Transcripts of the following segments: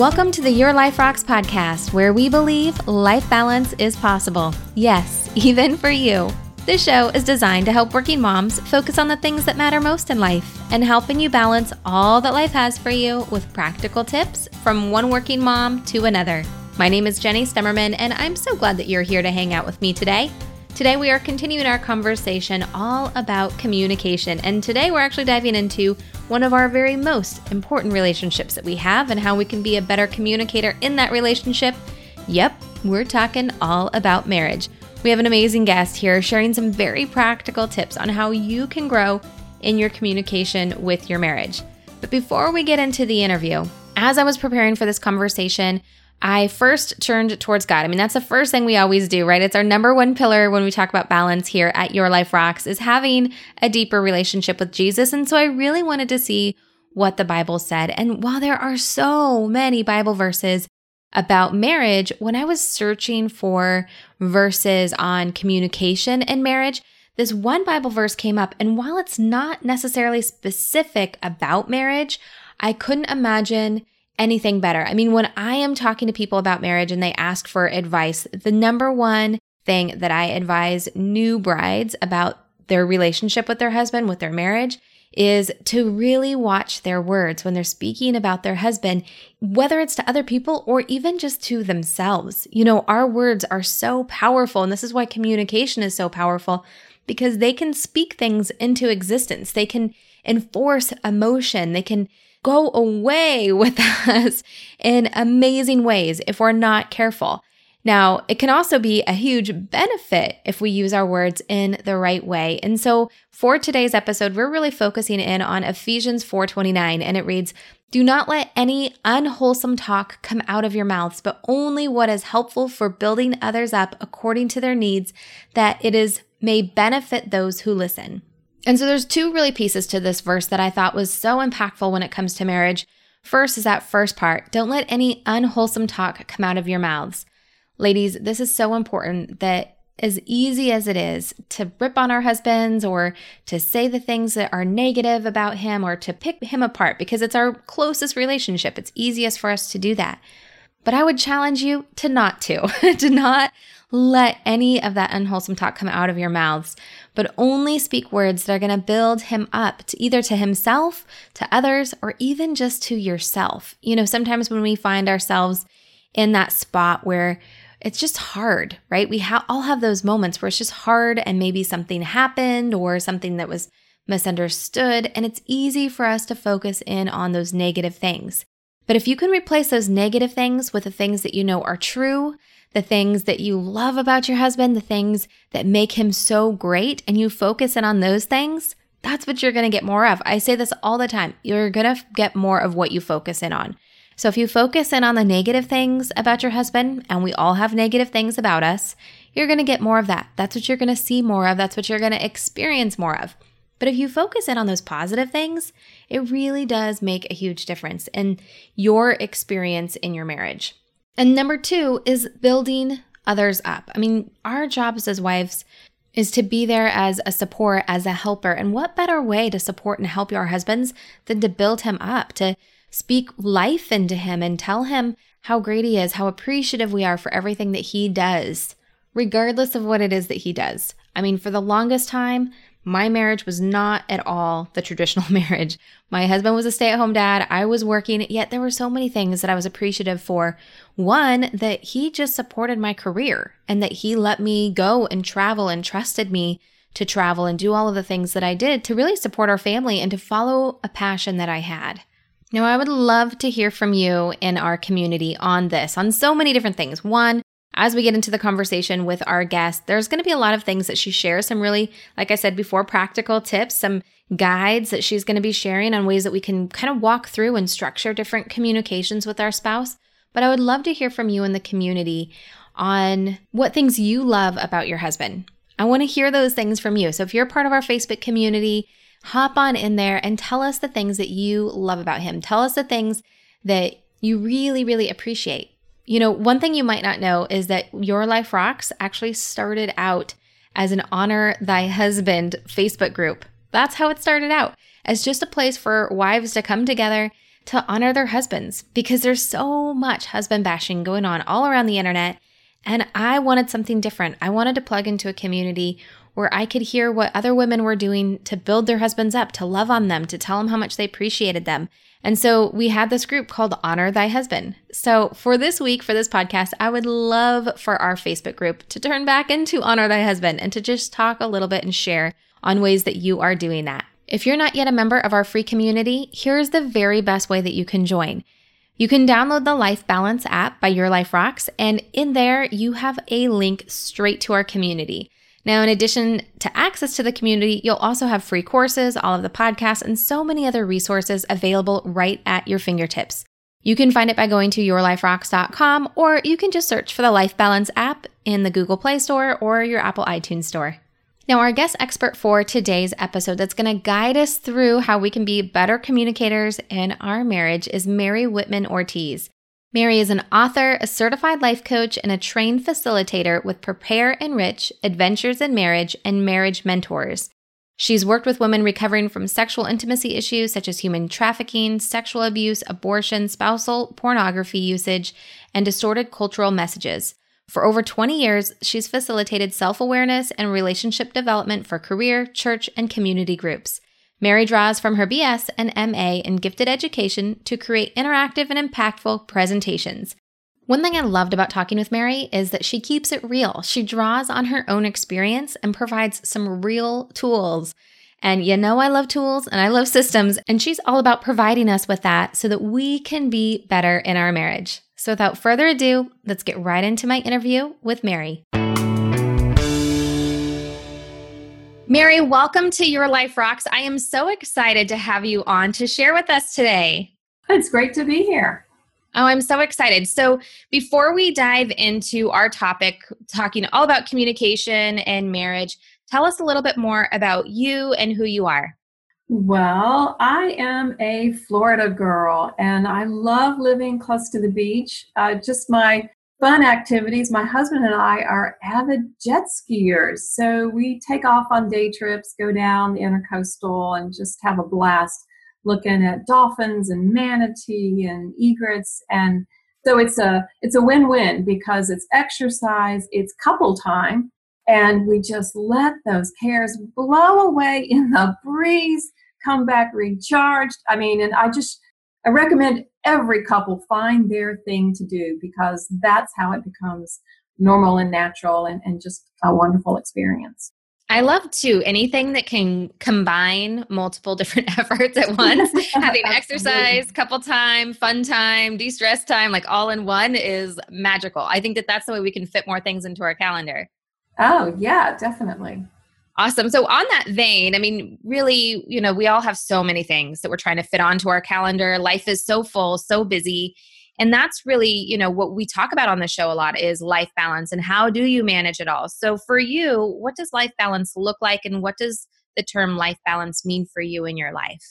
Welcome to the Your Life Rocks podcast, where we believe life balance is possible. Yes, even for you. This show is designed to help working moms focus on the things that matter most in life and helping you balance all that life has for you with practical tips from one working mom to another. My name is Jenny Stemmerman, and I'm so glad that you're here to hang out with me today. Today, we are continuing our conversation all about communication, and today we're actually diving into one of our very most important relationships that we have and how we can be a better communicator in that relationship. Yep, we're talking all about marriage. We have an amazing guest here sharing some very practical tips on how you can grow in your communication with your marriage. But before we get into the interview, as I was preparing for this conversation, I first turned towards God. I mean, that's the first thing we always do, right? It's our number one pillar when we talk about balance here at Your Life Rocks is having a deeper relationship with Jesus. And so I really wanted to see what the Bible said. And while there are so many Bible verses about marriage, when I was searching for verses on communication and marriage, this one Bible verse came up. And while it's not necessarily specific about marriage, I couldn't imagine anything better. I mean, when I am talking to people about marriage and they ask for advice, the number one thing that I advise new brides about their relationship with their husband, with their marriage, is to really watch their words when they're speaking about their husband, whether it's to other people or even just to themselves. You know, our words are so powerful, and this is why communication is so powerful because they can speak things into existence. They can enforce emotion. They can go away with us in amazing ways if we're not careful. Now, it can also be a huge benefit if we use our words in the right way. And so, for today's episode, we're really focusing in on Ephesians 4:29 and it reads, "Do not let any unwholesome talk come out of your mouths, but only what is helpful for building others up according to their needs, that it is may benefit those who listen." And so there's two really pieces to this verse that I thought was so impactful when it comes to marriage. First is that first part don't let any unwholesome talk come out of your mouths. Ladies, this is so important that as easy as it is to rip on our husbands or to say the things that are negative about him or to pick him apart because it's our closest relationship, it's easiest for us to do that. But I would challenge you to not to, to not let any of that unwholesome talk come out of your mouths, but only speak words that are going to build him up to either to himself, to others, or even just to yourself. You know, sometimes when we find ourselves in that spot where it's just hard, right? We ha- all have those moments where it's just hard and maybe something happened or something that was misunderstood, and it's easy for us to focus in on those negative things. But if you can replace those negative things with the things that you know are true, the things that you love about your husband, the things that make him so great, and you focus in on those things, that's what you're going to get more of. I say this all the time. You're going to get more of what you focus in on. So if you focus in on the negative things about your husband, and we all have negative things about us, you're going to get more of that. That's what you're going to see more of. That's what you're going to experience more of. But if you focus in on those positive things, it really does make a huge difference in your experience in your marriage. And number two is building others up. I mean, our jobs as wives is to be there as a support, as a helper. And what better way to support and help your husbands than to build him up, to speak life into him and tell him how great he is, how appreciative we are for everything that he does, regardless of what it is that he does. I mean, for the longest time, my marriage was not at all the traditional marriage. My husband was a stay at home dad. I was working, yet there were so many things that I was appreciative for. One, that he just supported my career and that he let me go and travel and trusted me to travel and do all of the things that I did to really support our family and to follow a passion that I had. Now, I would love to hear from you in our community on this, on so many different things. One, as we get into the conversation with our guest, there's going to be a lot of things that she shares, some really, like I said before, practical tips, some guides that she's going to be sharing on ways that we can kind of walk through and structure different communications with our spouse. But I would love to hear from you in the community on what things you love about your husband. I want to hear those things from you. So if you're part of our Facebook community, hop on in there and tell us the things that you love about him. Tell us the things that you really, really appreciate. You know, one thing you might not know is that Your Life Rocks actually started out as an Honor Thy Husband Facebook group. That's how it started out, as just a place for wives to come together, to honor their husbands because there's so much husband bashing going on all around the internet. And I wanted something different. I wanted to plug into a community where I could hear what other women were doing to build their husbands up, to love on them, to tell them how much they appreciated them. And so we had this group called Honor Thy Husband. So for this week, for this podcast, I would love for our Facebook group to turn back into Honor Thy Husband and to just talk a little bit and share on ways that you are doing that. If you're not yet a member of our free community, here's the very best way that you can join. You can download the Life Balance app by Your Life Rocks, and in there, you have a link straight to our community. Now, in addition to access to the community, you'll also have free courses, all of the podcasts, and so many other resources available right at your fingertips. You can find it by going to yourliferocks.com, or you can just search for the Life Balance app in the Google Play Store or your Apple iTunes Store. Now, our guest expert for today's episode that's going to guide us through how we can be better communicators in our marriage is Mary Whitman Ortiz. Mary is an author, a certified life coach, and a trained facilitator with Prepare Enrich, Adventures in Marriage, and Marriage Mentors. She's worked with women recovering from sexual intimacy issues such as human trafficking, sexual abuse, abortion, spousal pornography usage, and distorted cultural messages. For over 20 years, she's facilitated self awareness and relationship development for career, church, and community groups. Mary draws from her BS and MA in gifted education to create interactive and impactful presentations. One thing I loved about talking with Mary is that she keeps it real. She draws on her own experience and provides some real tools. And you know, I love tools and I love systems, and she's all about providing us with that so that we can be better in our marriage. So, without further ado, let's get right into my interview with Mary. Mary, welcome to Your Life Rocks. I am so excited to have you on to share with us today. It's great to be here. Oh, I'm so excited. So, before we dive into our topic, talking all about communication and marriage, tell us a little bit more about you and who you are. Well, I am a Florida girl and I love living close to the beach. Uh, just my fun activities. My husband and I are avid jet skiers. So we take off on day trips, go down the intercoastal, and just have a blast looking at dolphins and manatee and egrets and so it's a it's a win-win because it's exercise it's couple time and we just let those cares blow away in the breeze come back recharged i mean and i just I recommend every couple find their thing to do because that's how it becomes normal and natural and, and just a wonderful experience. I love too anything that can combine multiple different efforts at once. Having exercise, couple time, fun time, de stress time, like all in one is magical. I think that that's the way we can fit more things into our calendar. Oh, yeah, definitely. Awesome. So, on that vein, I mean, really, you know, we all have so many things that we're trying to fit onto our calendar. Life is so full, so busy. And that's really, you know, what we talk about on the show a lot is life balance and how do you manage it all. So, for you, what does life balance look like and what does the term life balance mean for you in your life?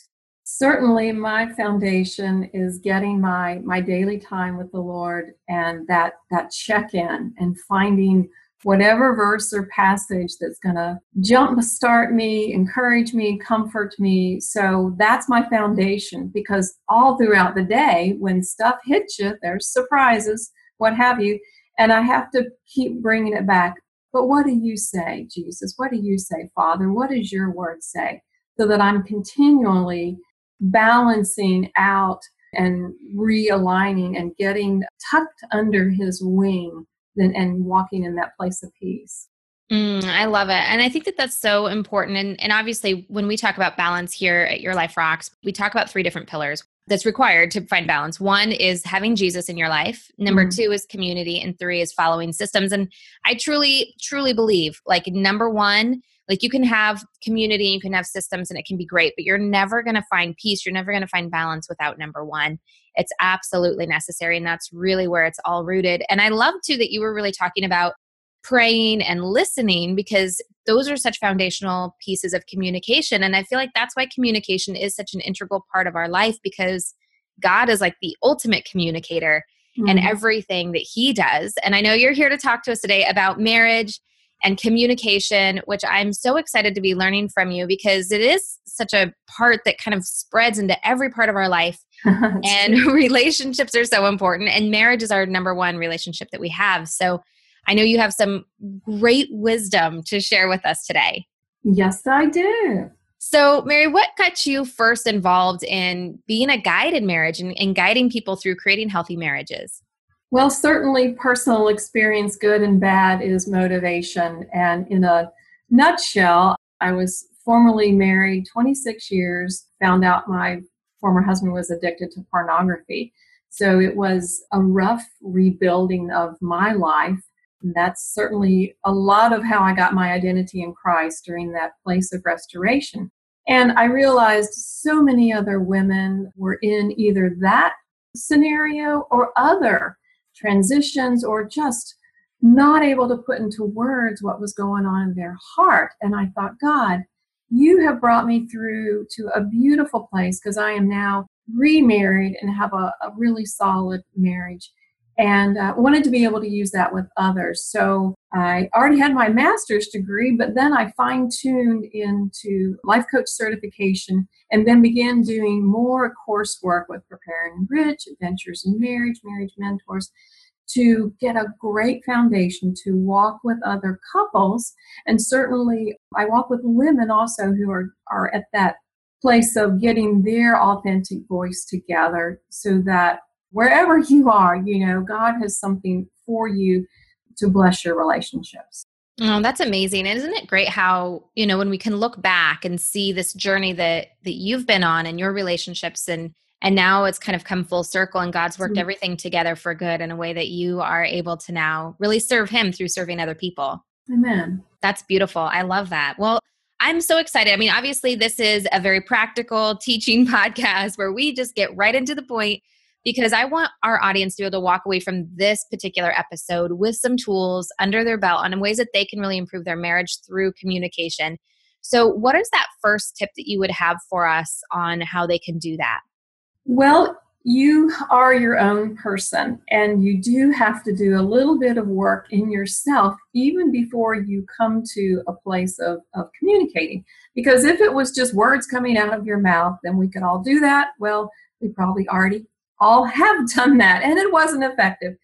Certainly, my foundation is getting my my daily time with the Lord and that that check in and finding whatever verse or passage that's going to jump start me, encourage me, comfort me. So that's my foundation because all throughout the day, when stuff hits you, there's surprises, what have you, and I have to keep bringing it back. But what do you say, Jesus? What do you say, Father? What does your word say? So that I'm continually balancing out and realigning and getting tucked under his wing and, and walking in that place of peace. Mm, I love it. And I think that that's so important. And, and obviously, when we talk about balance here at Your Life Rocks, we talk about three different pillars that's required to find balance. One is having Jesus in your life. Number mm. two is community. And three is following systems. And I truly, truly believe like number one, like you can have community, you can have systems, and it can be great, but you're never going to find peace. You're never going to find balance without number one. It's absolutely necessary. And that's really where it's all rooted. And I love too that you were really talking about praying and listening because those are such foundational pieces of communication. And I feel like that's why communication is such an integral part of our life because God is like the ultimate communicator mm-hmm. and everything that He does. And I know you're here to talk to us today about marriage and communication, which I'm so excited to be learning from you because it is such a part that kind of spreads into every part of our life. and relationships are so important and marriage is our number one relationship that we have. So i know you have some great wisdom to share with us today. Yes i do. So mary what got you first involved in being a guide in marriage and, and guiding people through creating healthy marriages well certainly personal experience good and bad is motivation and in a nutshell i was formerly married 26 years found out my former husband was addicted to pornography. So it was a rough rebuilding of my life. And that's certainly a lot of how I got my identity in Christ during that place of restoration. And I realized so many other women were in either that scenario or other transitions or just not able to put into words what was going on in their heart. And I thought, God, you have brought me through to a beautiful place because I am now remarried and have a, a really solid marriage and uh, wanted to be able to use that with others. So I already had my master's degree, but then I fine tuned into life coach certification and then began doing more coursework with Prepare and Enrich, Adventures in Marriage, Marriage Mentors to get a great foundation to walk with other couples. And certainly, I walk with women also who are, are at that place of getting their authentic voice together so that wherever you are, you know, God has something for you to bless your relationships. Oh, that's amazing. And isn't it great how, you know, when we can look back and see this journey that that you've been on and your relationships and and now it's kind of come full circle and god's worked mm-hmm. everything together for good in a way that you are able to now really serve him through serving other people amen that's beautiful i love that well i'm so excited i mean obviously this is a very practical teaching podcast where we just get right into the point because i want our audience to be able to walk away from this particular episode with some tools under their belt on ways that they can really improve their marriage through communication so what is that first tip that you would have for us on how they can do that well, you are your own person, and you do have to do a little bit of work in yourself even before you come to a place of, of communicating. Because if it was just words coming out of your mouth, then we could all do that. Well, we probably already all have done that, and it wasn't effective.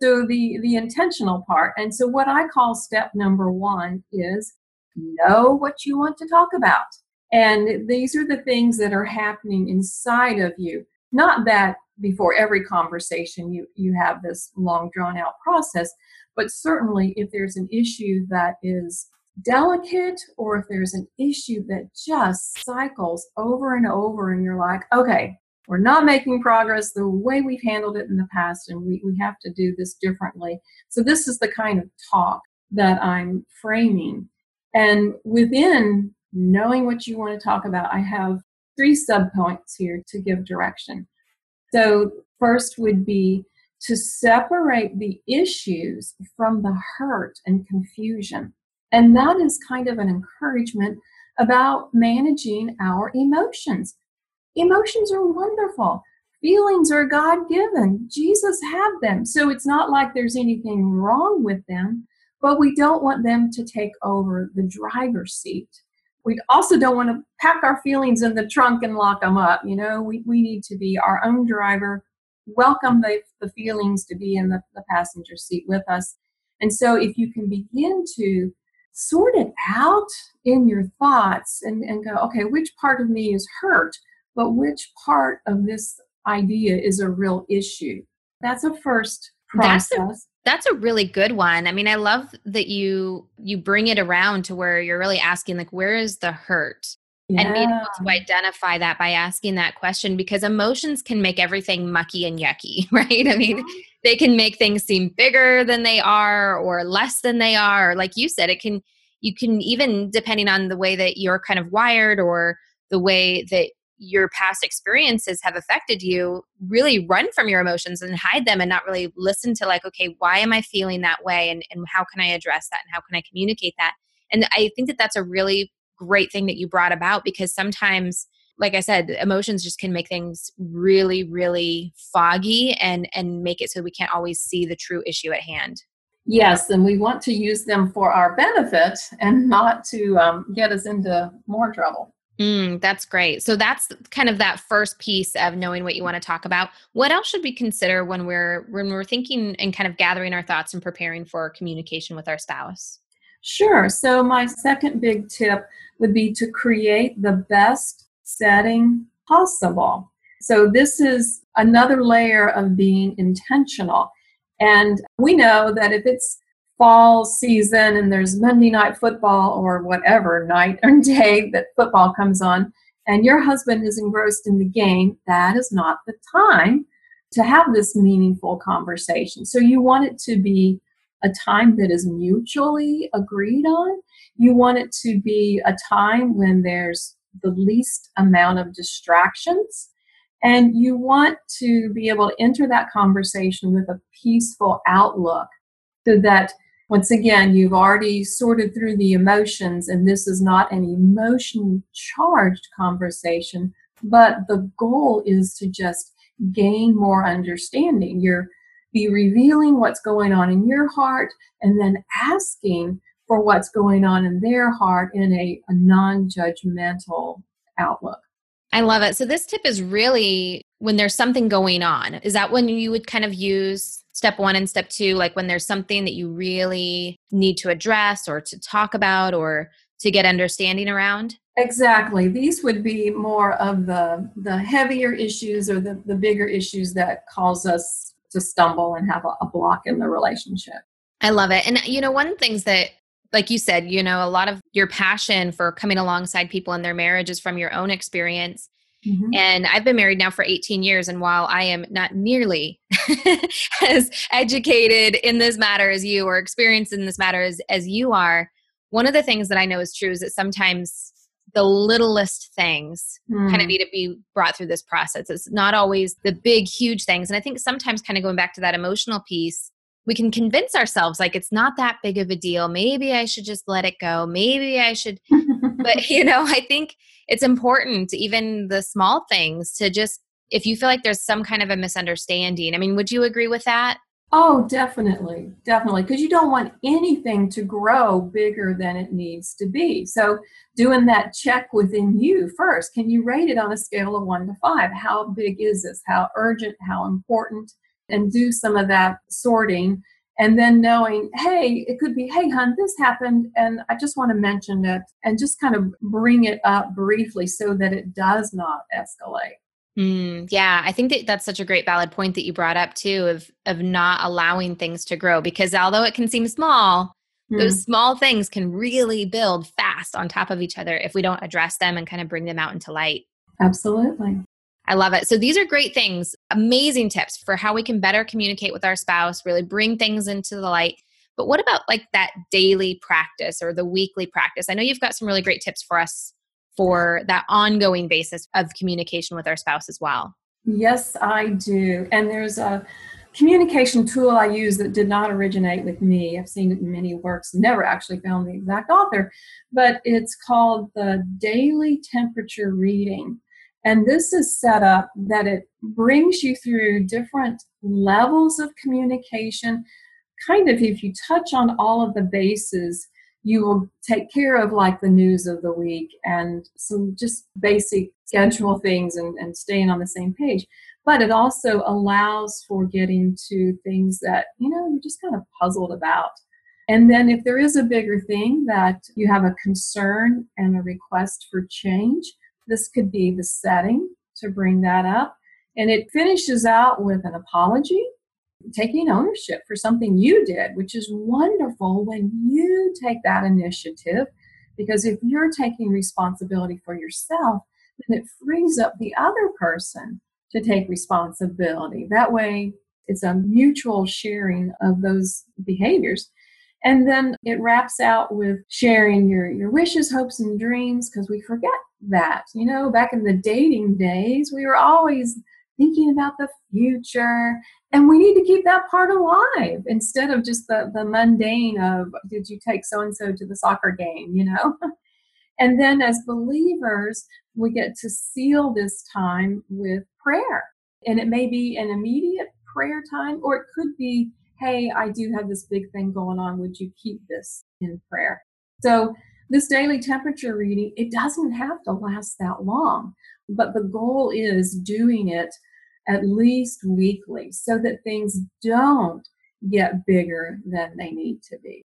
So, the, the intentional part. And so, what I call step number one is know what you want to talk about. And these are the things that are happening inside of you. Not that before every conversation you, you have this long drawn out process, but certainly if there's an issue that is delicate or if there's an issue that just cycles over and over and you're like, okay, we're not making progress the way we've handled it in the past and we, we have to do this differently. So this is the kind of talk that I'm framing. And within knowing what you want to talk about, I have three subpoints here to give direction. So, first would be to separate the issues from the hurt and confusion. And that is kind of an encouragement about managing our emotions. Emotions are wonderful. Feelings are God given. Jesus had them. So it's not like there's anything wrong with them, but we don't want them to take over the driver's seat we also don't want to pack our feelings in the trunk and lock them up. You know, we, we need to be our own driver, welcome the, the feelings to be in the, the passenger seat with us. And so if you can begin to sort it out in your thoughts and, and go, okay, which part of me is hurt, but which part of this idea is a real issue? That's a first process. That's a, that's a really good one. I mean, I love that you you bring it around to where you're really asking like where is the hurt? Yeah. And being able to identify that by asking that question because emotions can make everything mucky and yucky, right? I mean, they can make things seem bigger than they are or less than they are. Like you said, it can you can even depending on the way that you're kind of wired or the way that your past experiences have affected you really run from your emotions and hide them and not really listen to like okay why am i feeling that way? And, and how can i address that? And how can i communicate that? And i think that that's a really great thing that you brought about because sometimes like i said emotions just can make things really really foggy and and make it so we can't always see the true issue at hand. Yes and we want to use them for our benefit and not to um, get us into more trouble Mm, that's great. So that's kind of that first piece of knowing what you want to talk about. What else should we consider when we're when we're thinking and kind of gathering our thoughts and preparing for communication with our spouse? Sure. So my second big tip would be to create the best setting possible. So this is another layer of being intentional. And we know that if it's fall season and there's Monday night football or whatever night or day that football comes on, and your husband is engrossed in the game, that is not the time to have this meaningful conversation. So you want it to be a time that is mutually agreed on. You want it to be a time when there's the least amount of distractions. And you want to be able to enter that conversation with a peaceful outlook so that once again, you've already sorted through the emotions, and this is not an emotion charged conversation, but the goal is to just gain more understanding. You're be revealing what's going on in your heart and then asking for what's going on in their heart in a, a non judgmental outlook. I love it. So, this tip is really when there's something going on. Is that when you would kind of use step one and step two, like when there's something that you really need to address or to talk about or to get understanding around? Exactly. These would be more of the the heavier issues or the, the bigger issues that cause us to stumble and have a, a block in the relationship. I love it. And you know, one of the things that like you said, you know, a lot of your passion for coming alongside people in their marriage is from your own experience. Mm-hmm. And I've been married now for 18 years. And while I am not nearly as educated in this matter as you or experienced in this matter as, as you are, one of the things that I know is true is that sometimes the littlest things mm. kind of need to be brought through this process. It's not always the big, huge things. And I think sometimes, kind of going back to that emotional piece, we can convince ourselves like it's not that big of a deal. Maybe I should just let it go. Maybe I should. but, you know, I think it's important, even the small things, to just, if you feel like there's some kind of a misunderstanding, I mean, would you agree with that? Oh, definitely. Definitely. Because you don't want anything to grow bigger than it needs to be. So, doing that check within you first can you rate it on a scale of one to five? How big is this? How urgent? How important? And do some of that sorting and then knowing hey it could be hey hun this happened and i just want to mention it and just kind of bring it up briefly so that it does not escalate Mm, yeah, I think that that's such a great valid point that you brought up too of of not allowing things to grow because although it can seem small, mm. those small things can really build fast on top of each other if we don't address them and kind of bring them out into light. Absolutely. I love it. So these are great things, amazing tips for how we can better communicate with our spouse, really bring things into the light. But what about like that daily practice or the weekly practice? I know you've got some really great tips for us for that ongoing basis of communication with our spouse as well. Yes, I do. And there's a communication tool I use that did not originate with me. I've seen it in many works, never actually found the exact author, but it's called the daily temperature reading. And this is set up that it brings you through different levels of communication. Kind of, if you touch on all of the bases, you will take care of like the news of the week and some just basic schedule things and, and staying on the same page. But it also allows for getting to things that, you know, you're just kind of puzzled about. And then if there is a bigger thing that you have a concern and a request for change, this could be the setting to bring that up. And it finishes out with an apology, taking ownership for something you did, which is wonderful when you take that initiative. Because if you're taking responsibility for yourself, then it frees up the other person to take responsibility. That way, it's a mutual sharing of those behaviors. And then it wraps out with sharing your, your wishes, hopes, and dreams because we forget that. You know, back in the dating days, we were always thinking about the future and we need to keep that part alive instead of just the, the mundane of did you take so and so to the soccer game you know and then as believers we get to seal this time with prayer and it may be an immediate prayer time or it could be hey, I do have this big thing going on. Would you keep this in prayer? So this daily temperature reading, it doesn't have to last that long, but the goal is doing it at least weekly so that things don't get bigger than they need to be.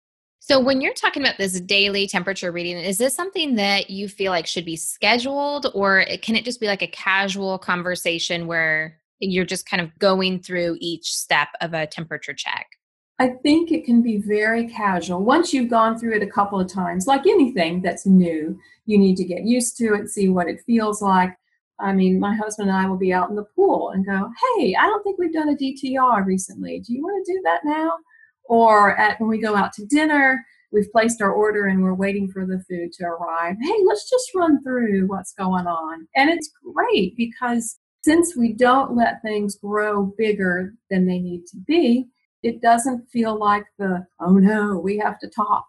So, when you're talking about this daily temperature reading, is this something that you feel like should be scheduled, or can it just be like a casual conversation where you're just kind of going through each step of a temperature check? I think it can be very casual. Once you've gone through it a couple of times, like anything that's new, you need to get used to it, see what it feels like. I mean, my husband and I will be out in the pool and go, Hey, I don't think we've done a DTR recently. Do you want to do that now? Or at when we go out to dinner, we've placed our order and we're waiting for the food to arrive. Hey, let's just run through what's going on. And it's great because since we don't let things grow bigger than they need to be, it doesn't feel like the, oh no, we have to talk.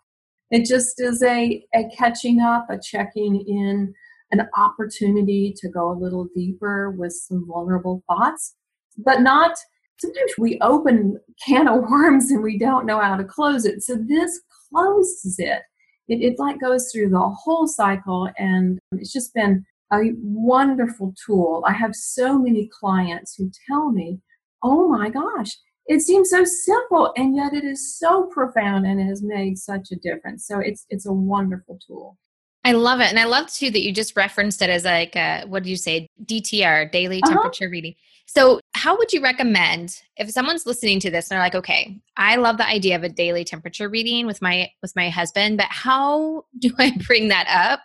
It just is a, a catching up, a checking in, an opportunity to go a little deeper with some vulnerable thoughts, but not sometimes we open can of worms and we don't know how to close it. So this closes it. It, it like goes through the whole cycle and it's just been a wonderful tool. I have so many clients who tell me, oh my gosh, it seems so simple and yet it is so profound and it has made such a difference. So it's it's a wonderful tool. I love it. And I love too that you just referenced it as like a, what do you say, DTR, daily uh-huh. temperature uh-huh. reading. So, how would you recommend if someone's listening to this and they're like, "Okay, I love the idea of a daily temperature reading with my with my husband, but how do I bring that up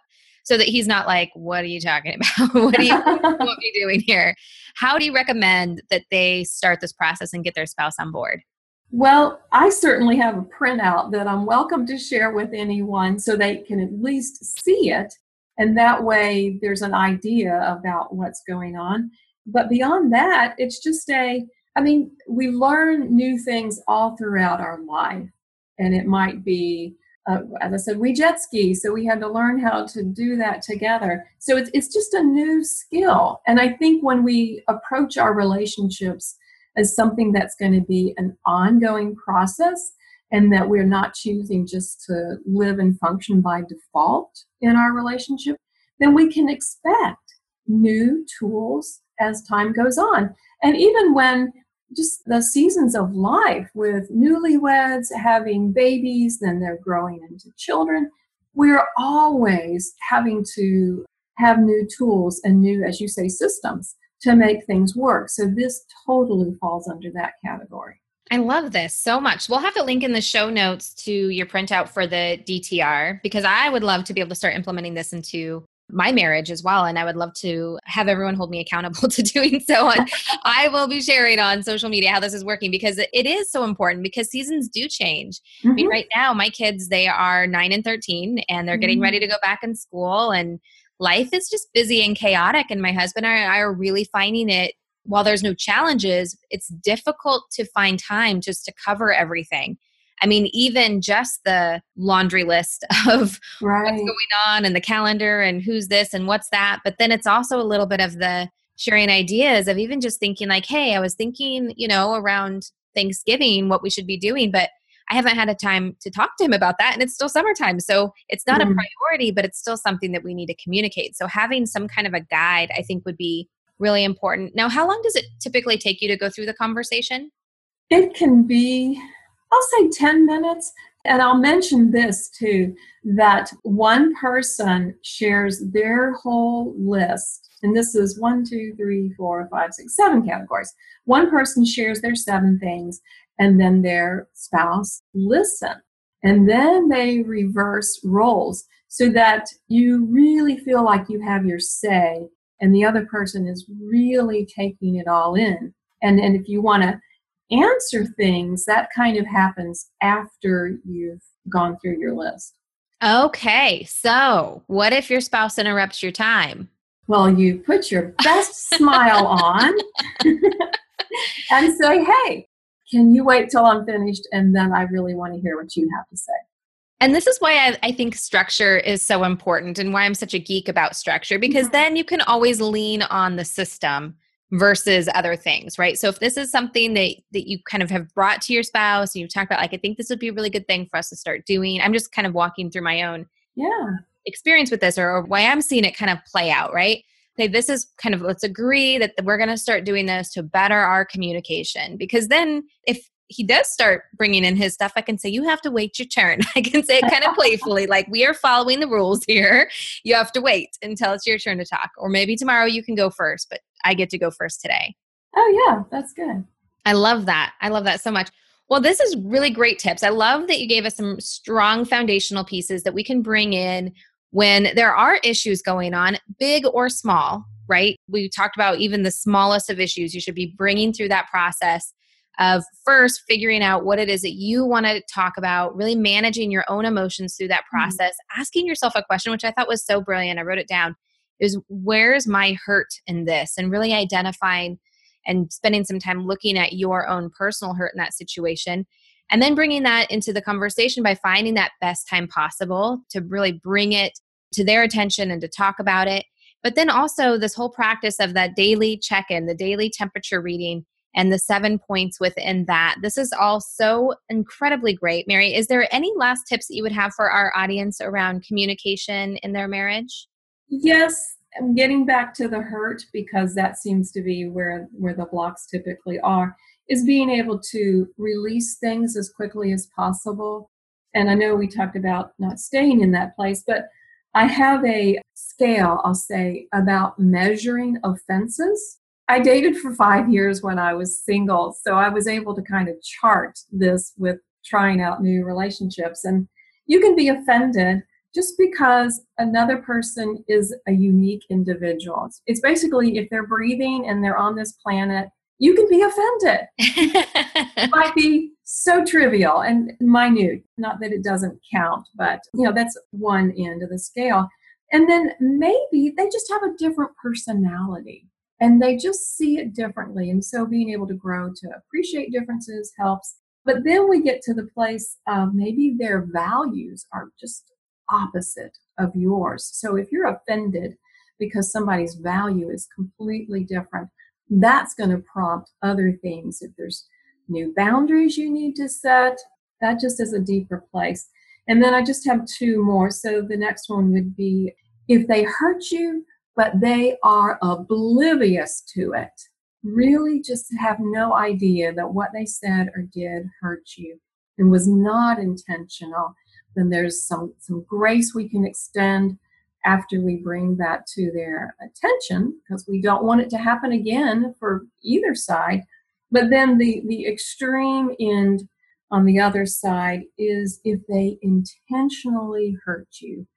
so that he's not like, "What are you talking about? what are you want me doing here?" How do you recommend that they start this process and get their spouse on board? Well, I certainly have a printout that I'm welcome to share with anyone so they can at least see it. And that way there's an idea about what's going on. But beyond that, it's just a, I mean, we learn new things all throughout our life. And it might be, uh, as I said, we jet ski, so we had to learn how to do that together. So it's, it's just a new skill. And I think when we approach our relationships as something that's going to be an ongoing process, and that we're not choosing just to live and function by default in our relationship, then we can expect new tools as time goes on. And even when just the seasons of life with newlyweds having babies, then they're growing into children, we're always having to have new tools and new, as you say, systems to make things work. So this totally falls under that category. I love this so much. We'll have a link in the show notes to your printout for the DTR because I would love to be able to start implementing this into my marriage as well. And I would love to have everyone hold me accountable to doing so. And I will be sharing on social media how this is working because it is so important because seasons do change. Mm-hmm. I mean, mm-hmm. right now, my kids, they are nine and 13 and they're getting mm-hmm. ready to go back in school. And life is just busy and chaotic. And my husband and I are really finding it while there's no challenges, it's difficult to find time just to cover everything. I mean, even just the laundry list of right. what's going on and the calendar and who's this and what's that. But then it's also a little bit of the sharing ideas of even just thinking, like, hey, I was thinking, you know, around Thanksgiving what we should be doing, but I haven't had a time to talk to him about that. And it's still summertime. So it's not mm. a priority, but it's still something that we need to communicate. So having some kind of a guide, I think, would be really important. Now, how long does it typically take you to go through the conversation? It can be I'll say 10 minutes. And I'll mention this too that one person shares their whole list. And this is one, two, three, four, five, six, seven categories. One person shares their seven things, and then their spouse listens. And then they reverse roles so that you really feel like you have your say and the other person is really taking it all in. And, and if you want to answer things, that kind of happens after you've gone through your list. Okay, so what if your spouse interrupts your time? Well, you put your best smile on and say, hey, can you wait till I'm finished? And then I really want to hear what you have to say. And this is why I, I, think structure is so important and why I'm such a geek about structure because mm-hmm. then you can always lean on the system versus other things right so if this is something that that you kind of have brought to your spouse and you've talked about like i think this would be a really good thing for us to start doing i'm just kind of walking through my own yeah experience with this or, or why I'm seeing it kind of play out, right? Say, this is kind of, let's agree that we're going to start doing this to better our communication. Because then if he does start bringing in his stuff, I can say, You have to wait your turn. I can say it kind of playfully, like, We are following the rules here. You have to wait until it's your turn to talk. Or maybe tomorrow you can go first, but I get to go first today. Oh, yeah, that's good. I love that. I love that so much. Well, this is really great tips. I love that you gave us some strong foundational pieces that we can bring in when there are issues going on, big or small, right? We talked about even the smallest of issues. You should be bringing through that process of first figuring out what it is that you want to talk about, really managing your own emotions through that mm-hmm. process, mm-hmm. asking yourself a question, which I thought was so brilliant. I wrote it down is where's my hurt in this? And really identifying and spending some time looking at your own personal hurt in that situation and then bringing that into the conversation by finding that best time possible to really bring it to their attention and to talk about it. But then also, this whole practice of that daily check in, the daily temperature reading, and the seven points within that. This is all so incredibly great. Mary, is there any last tips that you would have for our audience around communication in their marriage? Yes, I'm getting back to the hurt because that seems to be where where the blocks typically are is being able to release things as quickly as possible. And I know we talked about not staying in that place, but I have a scale, I'll say, about measuring offenses. I dated for five years when I was single, so I was able to kind of chart this with trying out new relationships. And you can be offended just because another person is a unique individual. It's basically if they're breathing and they're on this planet, you can be offended. it might be so trivial and minute. Not that it doesn't count, but you know, that's one end of the scale. And then maybe they just have a different personality and they just see it differently. And so being able to grow to appreciate differences helps. But then we get to the place of maybe their values are just opposite of yours. So if you're offended because somebody's value is completely different, that's going to prompt other things. If there's new boundaries you need to set, that just is a deeper place. And then I just have two more. So the next one would be if they hurt you, but they are oblivious to it, really just have no idea that what they said or did hurt you and was not intentional, then there's some, some grace we can extend after we bring that to their attention because we don't want it to happen again for either side. But then the, the extreme end on the other side is if they intentionally hurt you.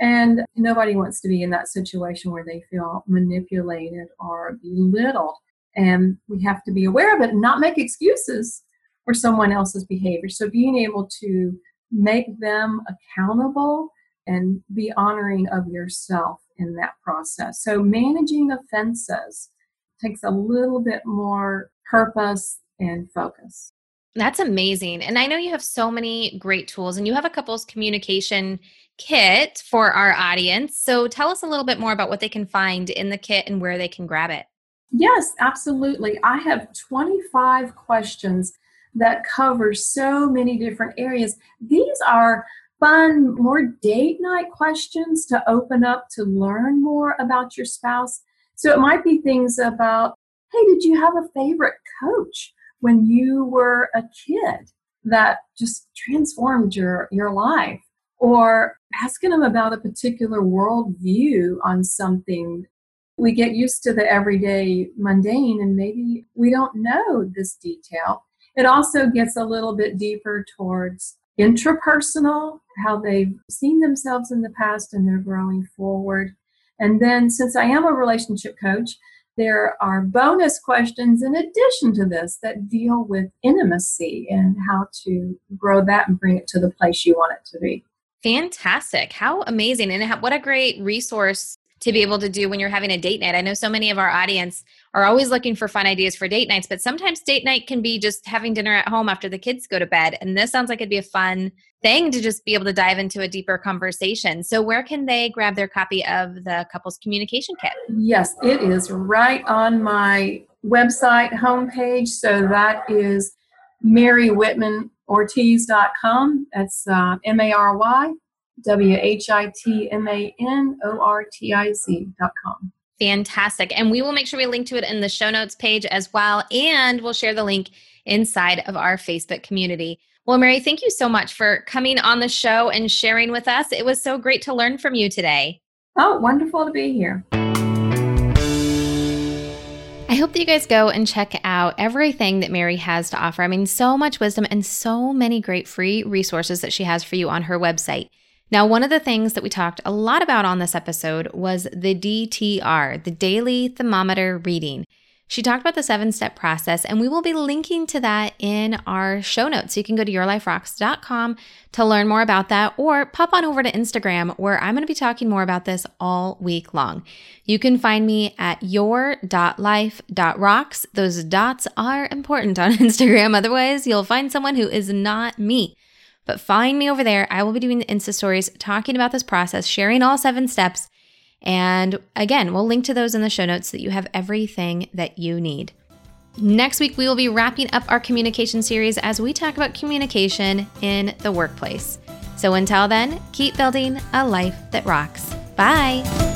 And nobody wants to be in that situation where they feel manipulated or belittled. And we have to be aware of it and not make excuses for someone else's behavior. So being able to make them accountable and be honoring of yourself in that process. So managing offenses takes a little bit more purpose and focus. That's amazing. And I know you have so many great tools and you have a couples communication kit for our audience. So tell us a little bit more about what they can find in the kit and where they can grab it. Yes, absolutely. I have 25 questions that covers so many different areas. These are fun, more date night questions to open up to learn more about your spouse. So it might be things about, hey, did you have a favorite coach when you were a kid that just transformed your, your life? Or asking them about a particular worldview on something. We get used to the everyday mundane and maybe we don't know this detail. It also gets a little bit deeper towards intrapersonal, how they've seen themselves in the past and they're growing forward. And then, since I am a relationship coach, there are bonus questions in addition to this that deal with intimacy and how to grow that and bring it to the place you want it to be. Fantastic. How amazing. And what a great resource to be able to do when you're having a date night. I know so many of our audience are always looking for fun ideas for date nights, but sometimes date night can be just having dinner at home after the kids go to bed. And this sounds like it'd be a fun thing to just be able to dive into a deeper conversation. So, where can they grab their copy of the couples communication kit? Yes, it is right on my website homepage. So, that is Mary Whitman Ortiz.com. That's uh, M A R Y W H I T M A N O R T I Z dot com. Fantastic. And we will make sure we link to it in the show notes page as well. And we'll share the link inside of our Facebook community. Well, Mary, thank you so much for coming on the show and sharing with us. It was so great to learn from you today. Oh, wonderful to be here. I hope that you guys go and check out everything that Mary has to offer. I mean, so much wisdom and so many great free resources that she has for you on her website. Now, one of the things that we talked a lot about on this episode was the DTR, the daily thermometer reading. She talked about the seven step process, and we will be linking to that in our show notes. So you can go to yourliferocks.com to learn more about that, or pop on over to Instagram where I'm going to be talking more about this all week long. You can find me at your.life.rocks. Those dots are important on Instagram, otherwise, you'll find someone who is not me. But find me over there. I will be doing the Insta stories talking about this process, sharing all seven steps. And again, we'll link to those in the show notes so that you have everything that you need. Next week, we will be wrapping up our communication series as we talk about communication in the workplace. So until then, keep building a life that rocks. Bye.